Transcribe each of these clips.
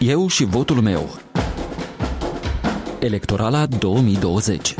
Eu și votul meu. Electorala 2020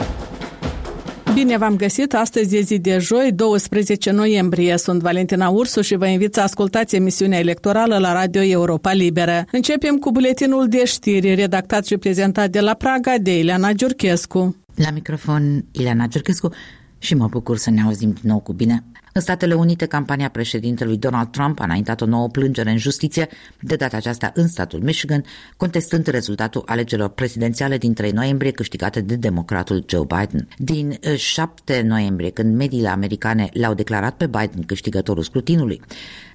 Bine v-am găsit! Astăzi e zi de joi, 12 noiembrie. Sunt Valentina Ursu și vă invit să ascultați emisiunea electorală la Radio Europa Liberă. Începem cu buletinul de știri, redactat și prezentat de la Praga de Ileana Giurchescu. La microfon, Ileana Giurchescu și mă bucur să ne auzim din nou cu bine. În Statele Unite, campania președintelui Donald Trump a înaintat o nouă plângere în justiție, de data aceasta în statul Michigan, contestând rezultatul alegerilor prezidențiale din 3 noiembrie câștigate de democratul Joe Biden. Din 7 uh, noiembrie, când mediile americane l-au declarat pe Biden câștigătorul scrutinului,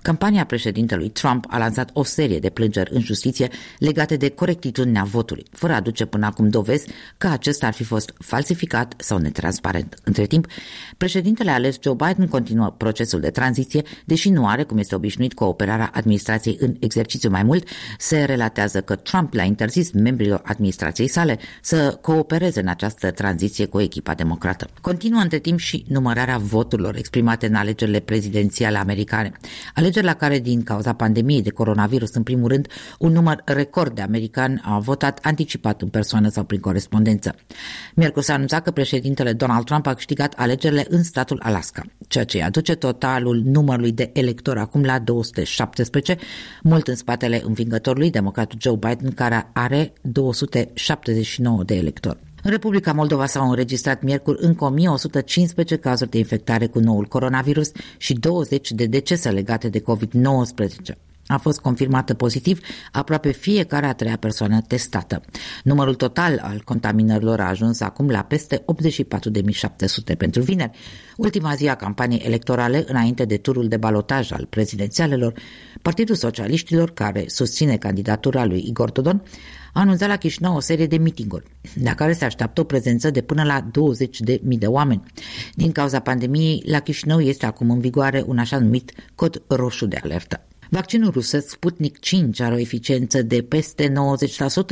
Campania președintelui Trump a lansat o serie de plângeri în justiție legate de corectitudinea votului, fără a aduce până acum dovezi că acesta ar fi fost falsificat sau netransparent. Între timp, președintele ales Joe Biden continuă procesul de tranziție, deși nu are, cum este obișnuit, cooperarea administrației în exercițiu mai mult, se relatează că Trump le-a interzis membrilor administrației sale să coopereze în această tranziție cu echipa democrată. Continuă între timp și numărarea voturilor exprimate în alegerile prezidențiale americane. Alegeri alegeri la care, din cauza pandemiei de coronavirus, în primul rând, un număr record de americani au votat anticipat în persoană sau prin corespondență. Miercuri s-a anunțat că președintele Donald Trump a câștigat alegerile în statul Alaska, ceea ce aduce totalul numărului de electori acum la 217, mult în spatele învingătorului, democratul Joe Biden, care are 279 de electori. În Republica Moldova s-au înregistrat miercuri încă 1115 cazuri de infectare cu noul coronavirus și 20 de decese legate de COVID-19 a fost confirmată pozitiv aproape fiecare a treia persoană testată. Numărul total al contaminărilor a ajuns acum la peste 84.700 pentru vineri, ultima zi a campaniei electorale înainte de turul de balotaj al prezidențialelor. Partidul Socialiștilor, care susține candidatura lui Igor Dodon, a anunțat la Chișinău o serie de mitinguri, la care se așteaptă o prezență de până la 20.000 de oameni. Din cauza pandemiei, la Chișinău este acum în vigoare un așa numit cod roșu de alertă. Vaccinul rusesc Sputnik 5 are o eficiență de peste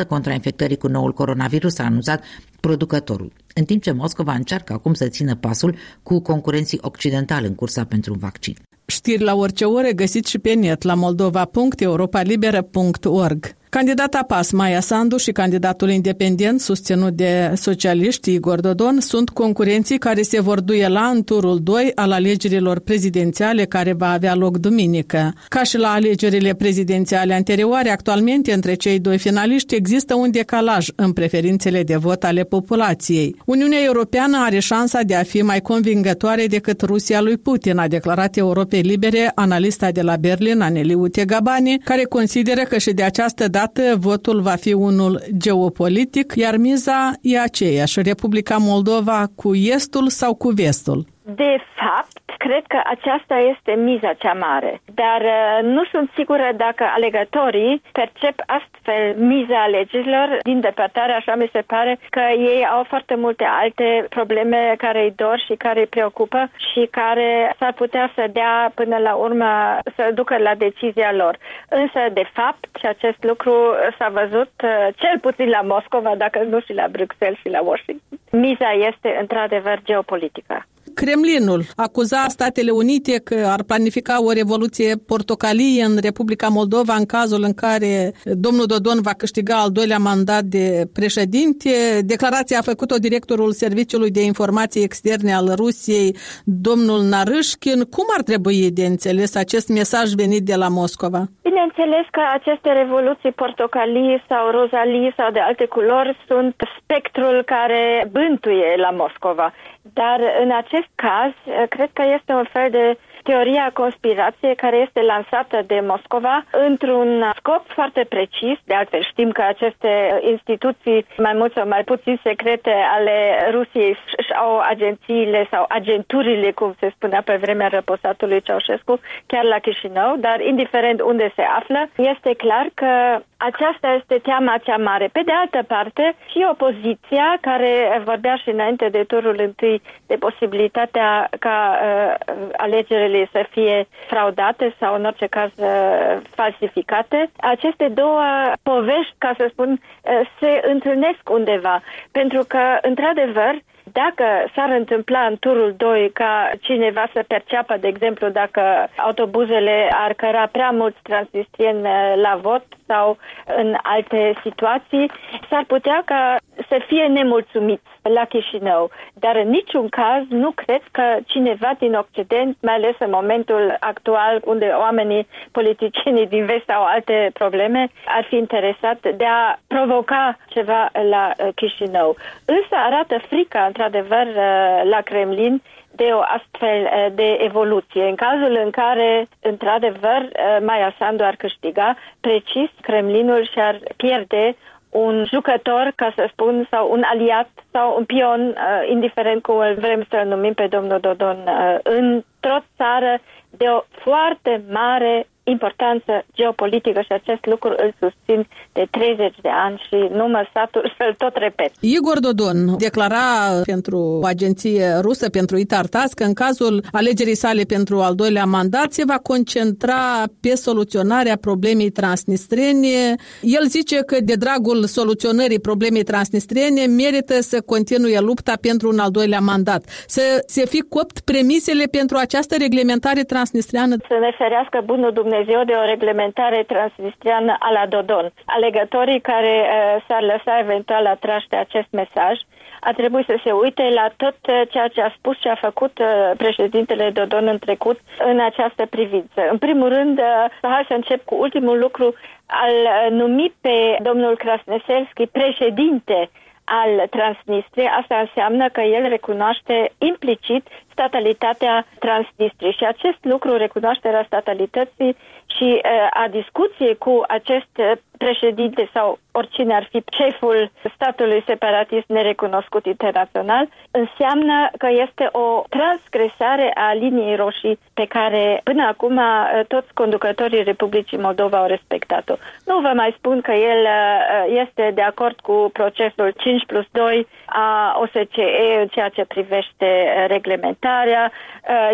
90% contra infectării cu noul coronavirus, a anunțat producătorul, în timp ce Moscova încearcă acum să țină pasul cu concurenții occidentali în cursa pentru un vaccin. Știri la orice oră găsiți și pe net la moldova.europalibera.org. Candidata PAS Maia Sandu și candidatul independent susținut de socialiști Igor Dodon sunt concurenții care se vor duela în turul 2 al alegerilor prezidențiale care va avea loc duminică. Ca și la alegerile prezidențiale anterioare, actualmente între cei doi finaliști există un decalaj în preferințele de vot ale populației. Uniunea Europeană are șansa de a fi mai convingătoare decât Rusia lui Putin, a declarat Europei Libere analista de la Berlin, Aneliu Tegabani, care consideră că și de această dată dată votul va fi unul geopolitic, iar miza e aceeași, Republica Moldova cu estul sau cu vestul. De fapt, cred că aceasta este miza cea mare, dar uh, nu sunt sigură dacă alegătorii percep astfel miza alegerilor din depărtare, așa mi se pare că ei au foarte multe alte probleme care îi dor și care îi preocupă și care s-ar putea să dea până la urmă să ducă la decizia lor. Însă, de fapt, și acest lucru s-a văzut uh, cel puțin la Moscova, dacă nu și la Bruxelles și la Washington. Miza este într-adevăr geopolitică. Kremlinul acuza Statele Unite că ar planifica o revoluție portocalie în Republica Moldova în cazul în care domnul Dodon va câștiga al doilea mandat de președinte. Declarația a făcut-o directorul Serviciului de Informații Externe al Rusiei, domnul Narâșkin. Cum ar trebui de înțeles acest mesaj venit de la Moscova? Bineînțeles că aceste revoluții portocalii sau rozalii sau de alte culori sunt spectrul care bântuie la Moscova. Dar în acest caz, cred că este un fel de teoria conspirației care este lansată de Moscova într-un scop foarte precis. De altfel știm că aceste instituții, mai mult sau mai puțin secrete ale Rusiei, au agențiile sau agenturile, cum se spunea pe vremea răposatului Ceaușescu, chiar la Chișinău, dar indiferent unde se află, este clar că aceasta este teama cea mare. Pe de altă parte, și opoziția, care vorbea și înainte de turul întâi de posibilitatea ca uh, alegerile să fie fraudate sau în orice caz uh, falsificate, aceste două povești, ca să spun, uh, se întâlnesc undeva. Pentru că, într-adevăr, Dacă s-ar întâmpla în turul 2 ca cineva să perceapă, de exemplu, dacă autobuzele ar căra prea mulți transnistrieni la vot sau în alte situații, s-ar putea ca să fie nemulțumiți la Chișinău. Dar în niciun caz nu cred că cineva din Occident, mai ales în momentul actual unde oamenii politicienii din vest au alte probleme, ar fi interesat de a provoca ceva la uh, Chișinău. Însă arată frica, într-adevăr, uh, la Kremlin de o astfel uh, de evoluție. În cazul în care, într-adevăr, Maia Sandu ar câștiga, precis Kremlinul și-ar pierde un jucător, ca să spun, sau un aliat sau un pion, uh, indiferent cum îl vrem să numim pe domnul Dodon, uh, într-o țară de o foarte mare importanță geopolitică și acest lucru îl susțin de 30 de ani și nu mă satur să-l tot repet. Igor Dodon declara pentru o agenție rusă, pentru Itartas, că în cazul alegerii sale pentru al doilea mandat se va concentra pe soluționarea problemei transnistrene. El zice că de dragul soluționării problemei transnistrene merită să continue lupta pentru un al doilea mandat. Să se fi copt premisele pentru această reglementare transnistreană. Să ne ferească bunul Dumnezeu Dumnezeu de o reglementare transnistriană a la Dodon. Alegătorii care uh, s-ar lăsa eventual atrași de acest mesaj a trebuit să se uite la tot uh, ceea ce a spus și a făcut uh, președintele Dodon în trecut în această privință. În primul rând, uh, hai să încep cu ultimul lucru, al uh, numi pe domnul Krasneselski președinte al Transnistriei, asta înseamnă că el recunoaște implicit statalitatea Transnistriei și acest lucru, recunoașterea statalității și uh, a discuției cu acest președinte sau oricine ar fi șeful statului separatist nerecunoscut internațional, înseamnă că este o transgresare a liniei roșii pe care până acum uh, toți conducătorii Republicii Moldova au respectat-o. Nu vă mai spun că el uh, este de acord cu procesul 5 plus 2 a OSCE în ceea ce privește reglementarea.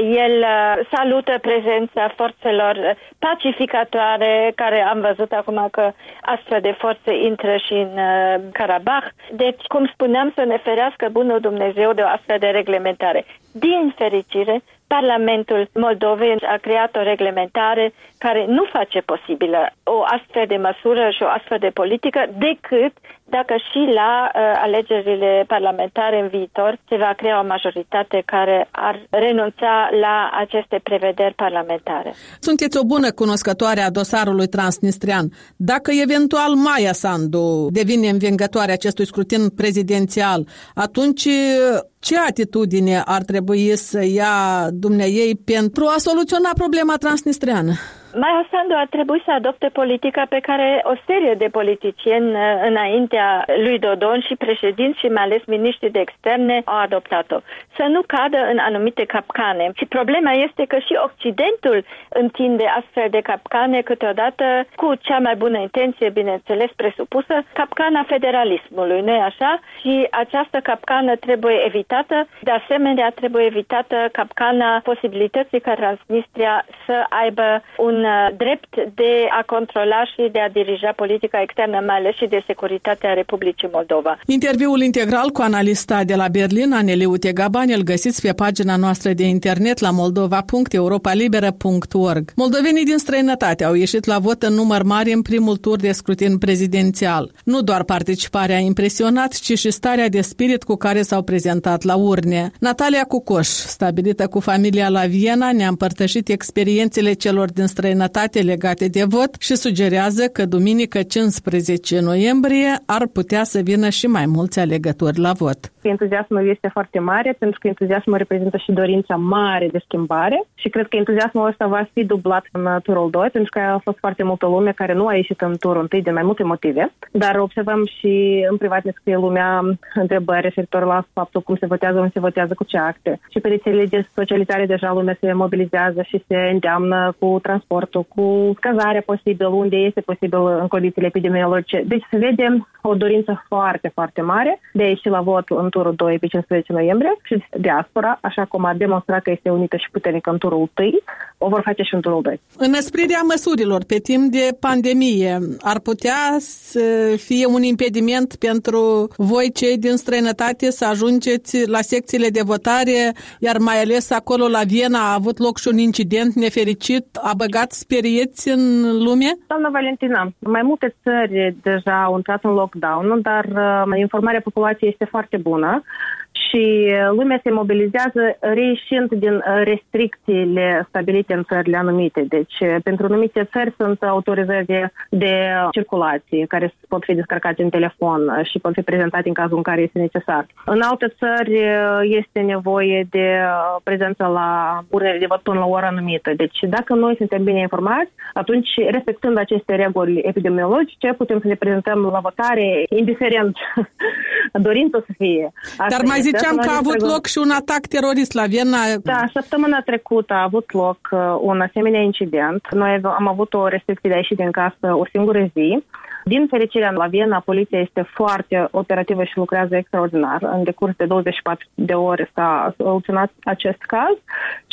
El salută prezența forțelor pacificatoare care am văzut acum că astfel de forțe intră și în uh, Karabakh. Deci, cum spuneam, să ne ferească bunul Dumnezeu de o astfel de reglementare. Din fericire, Parlamentul Moldovei a creat o reglementare care nu face posibilă o astfel de măsură și o astfel de politică decât dacă și la uh, alegerile parlamentare în viitor se va crea o majoritate care ar renunța la aceste prevederi parlamentare. Sunteți o bună cunoscătoare a dosarului transnistrian. Dacă eventual Maia Sandu devine învingătoare acestui scrutin prezidențial, atunci ce atitudine ar trebui să ia dumneiei pentru a soluționa problema transnistriană? Maia Sandu ar trebui să adopte politica pe care o serie de politicieni uh, înaintea lui Dodon și președinți și mai ales miniștrii de externe au adoptat-o. Să nu cadă în anumite capcane. Și problema este că și Occidentul întinde astfel de capcane câteodată cu cea mai bună intenție, bineînțeles, presupusă, capcana federalismului, nu așa? Și această capcană trebuie evitată. De asemenea, trebuie evitată capcana posibilității ca Transnistria să aibă un un uh, drept de a controla și de a dirija politica externă, mai ales și de securitatea Republicii Moldova. Interviul integral cu analista de la Berlin, Aneli Utegabani, îl găsiți pe pagina noastră de internet la moldova.europalibera.org. Moldovenii din străinătate au ieșit la vot în număr mare în primul tur de scrutin prezidențial. Nu doar participarea a impresionat, ci și starea de spirit cu care s-au prezentat la urne. Natalia Cucoș, stabilită cu familia la Viena, ne-a împărtășit experiențele celor din străinătate străinătate legate de vot și sugerează că duminică 15 noiembrie ar putea să vină și mai mulți alegători la vot. Entuziasmul este foarte mare pentru că entuziasmul reprezintă și dorința mare de schimbare și cred că entuziasmul ăsta va fi dublat în turul 2 pentru că a fost foarte multă lume care nu a ieșit în turul 1 din mai multe motive, dar observăm și în privat ne scrie lumea întrebări referitor la faptul cum se votează, unde se votează, cu ce acte. Și pe rețelele de socializare deja lumea se mobilizează și se îndeamnă cu transport avortul, cu cazarea posibil, unde este posibil în condițiile epidemiologice. Deci se vede o dorință foarte, foarte mare de a ieși la vot în turul 2 pe 15 noiembrie și diaspora, așa cum a demonstrat că este unită și puternică în turul 1, o vor face și în turul 2. Înăsprirea măsurilor pe timp de pandemie ar putea să fie un impediment pentru voi cei din străinătate să ajungeți la secțiile de votare, iar mai ales acolo la Viena a avut loc și un incident nefericit. A băgat sperieți în lume? Doamna Valentina, mai multe țări deja au intrat în lockdown, dar uh, informarea populației este foarte bună și uh, lumea se mobilizează reieșind din uh, restricțiile stabilite în țările anumite. Deci, uh, pentru anumite țări sunt autorizări de circulație care pot fi descărcate în telefon și pot fi prezentate în cazul în care este necesar. În alte țări este nevoie de prezență la urnele de vot până la ora anumită. Deci, dacă noi suntem bine informați, atunci, respectând aceste reguli epidemiologice, putem să ne prezentăm la votare, indiferent dorință să fie. Asta Dar mai ziceam că a avut loc și un atac terorist la Viena. Da, săptămâna trecută a avut loc uh, un asemenea incident. Noi am avut o restricție de a ieși din casă o singură zi. Din fericire, la Viena, poliția este foarte operativă și lucrează extraordinar. În decurs de 24 de ore s-a soluționat acest caz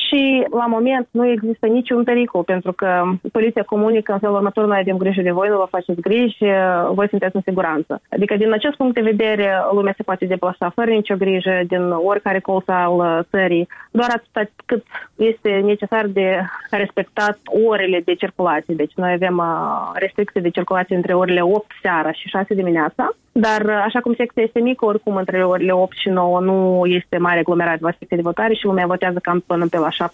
și la moment nu există niciun pericol pentru că poliția comunică în felul următor, noi avem grijă de voi, nu vă faceți griji, voi sunteți în siguranță. Adică din acest punct de vedere lumea se poate deplasa fără nicio grijă din oricare colț al țării, doar atât cât este necesar de respectat orele de circulație. Deci noi avem uh, restricții de circulație între orele 8 seara și 6 dimineața dar uh, așa cum secția este mică, oricum între orele 8 și 9 nu este mare aglomerat la secție de votare și lumea votează cam până pe la 7-8.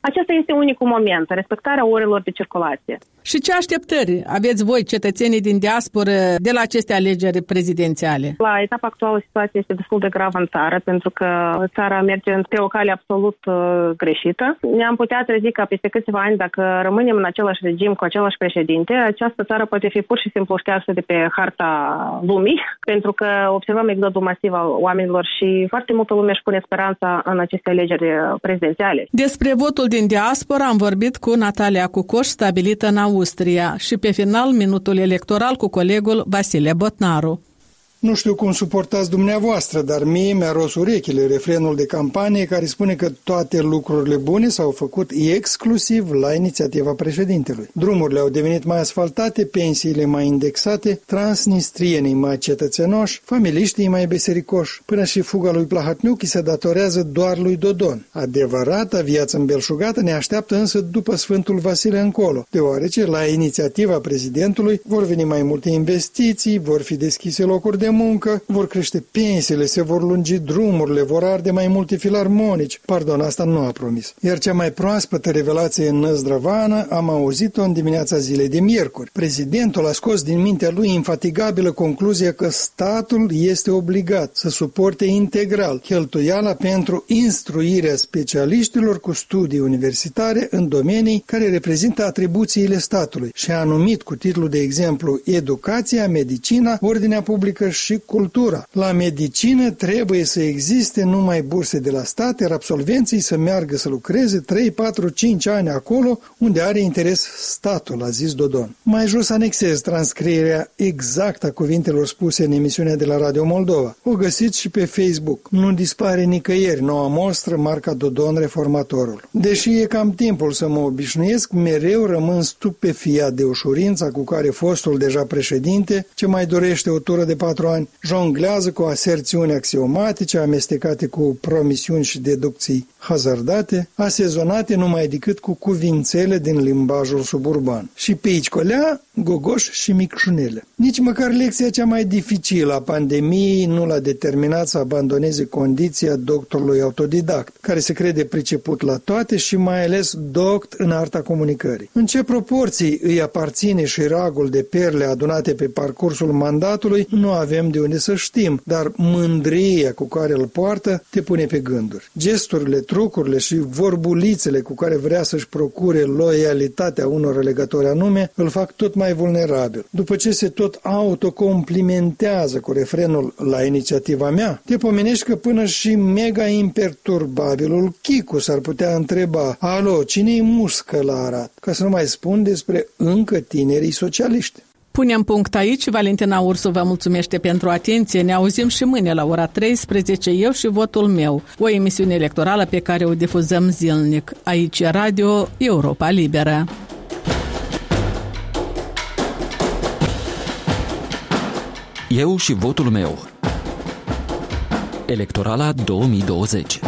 Acesta este unicul moment, respectarea orelor de circulație. Și ce așteptări aveți voi, cetățenii din diasporă, de la aceste alegeri prezidențiale? La etapa actuală situația este destul de gravă în țară, pentru că țara merge pe o cale absolut uh, greșită. Ne-am putea trezi ca peste câțiva ani, dacă rămânem în același regim cu același președinte, această țară poate fi pur și simplu ștearsă de pe harta lumii pentru că observăm exodul masiv al oamenilor și foarte multă lume își pune speranța în aceste alegeri prezidențiale. Despre votul din diaspora am vorbit cu Natalia Cucoș, stabilită în Austria, și pe final minutul electoral cu colegul Vasile Botnaru. Nu știu cum suportați dumneavoastră, dar mie mi-a ros urechile refrenul de campanie care spune că toate lucrurile bune s-au făcut exclusiv la inițiativa președintelui. Drumurile au devenit mai asfaltate, pensiile mai indexate, transnistrienii mai cetățenoși, familiștii mai besericoși. Până și fuga lui Plahatniuchi se datorează doar lui Dodon. Adevărata viață îmbelșugată ne așteaptă însă după Sfântul Vasile încolo, deoarece la inițiativa prezidentului vor veni mai multe investiții, vor fi deschise locuri de muncă, vor crește pensiile, se vor lungi drumurile, vor arde mai multe filarmonici. Pardon, asta nu a promis. Iar cea mai proaspătă revelație în Năzdravană am auzit-o în dimineața zilei de miercuri. Prezidentul a scos din mintea lui infatigabilă concluzia că statul este obligat să suporte integral cheltuiala pentru instruirea specialiștilor cu studii universitare în domenii care reprezintă atribuțiile statului și a numit cu titlul de exemplu educația, medicina, ordinea publică și cultura. La medicină trebuie să existe numai burse de la stat, iar absolvenții să meargă să lucreze 3, 4, 5 ani acolo unde are interes statul, a zis Dodon. Mai jos anexez transcrierea exactă a cuvintelor spuse în emisiunea de la Radio Moldova. O găsiți și pe Facebook. Nu dispare nicăieri noua mostră marca Dodon Reformatorul. Deși e cam timpul să mă obișnuiesc, mereu rămân stupefiat de ușurința cu care fostul deja președinte, ce mai dorește o tură de patru ani, jonglează cu aserțiuni axiomatice amestecate cu promisiuni și deducții hazardate, asezonate numai decât cu cuvințele din limbajul suburban. Și pe aici colea, gogoș și micșunele. Nici măcar lecția cea mai dificilă a pandemiei nu l-a determinat să abandoneze condiția doctorului autodidact, care se crede priceput la toate și mai ales doct în arta comunicării. În ce proporții îi aparține și ragul de perle adunate pe parcursul mandatului, nu avem avem de unde să știm, dar mândria cu care îl poartă te pune pe gânduri. Gesturile, trucurile și vorbulițele cu care vrea să-și procure loialitatea unor alegători anume îl fac tot mai vulnerabil. După ce se tot autocomplimentează cu refrenul la inițiativa mea, te pomenești că până și mega imperturbabilul Chicu s-ar putea întreba Alo, cine-i muscă la Arat? Ca să nu mai spun despre încă tinerii socialiști. Punem punct aici. Valentina Ursu vă mulțumește pentru atenție. Ne auzim și mâine la ora 13, eu și votul meu. O emisiune electorală pe care o difuzăm zilnic. Aici Radio Europa Liberă. Eu și votul meu. Electorala 2020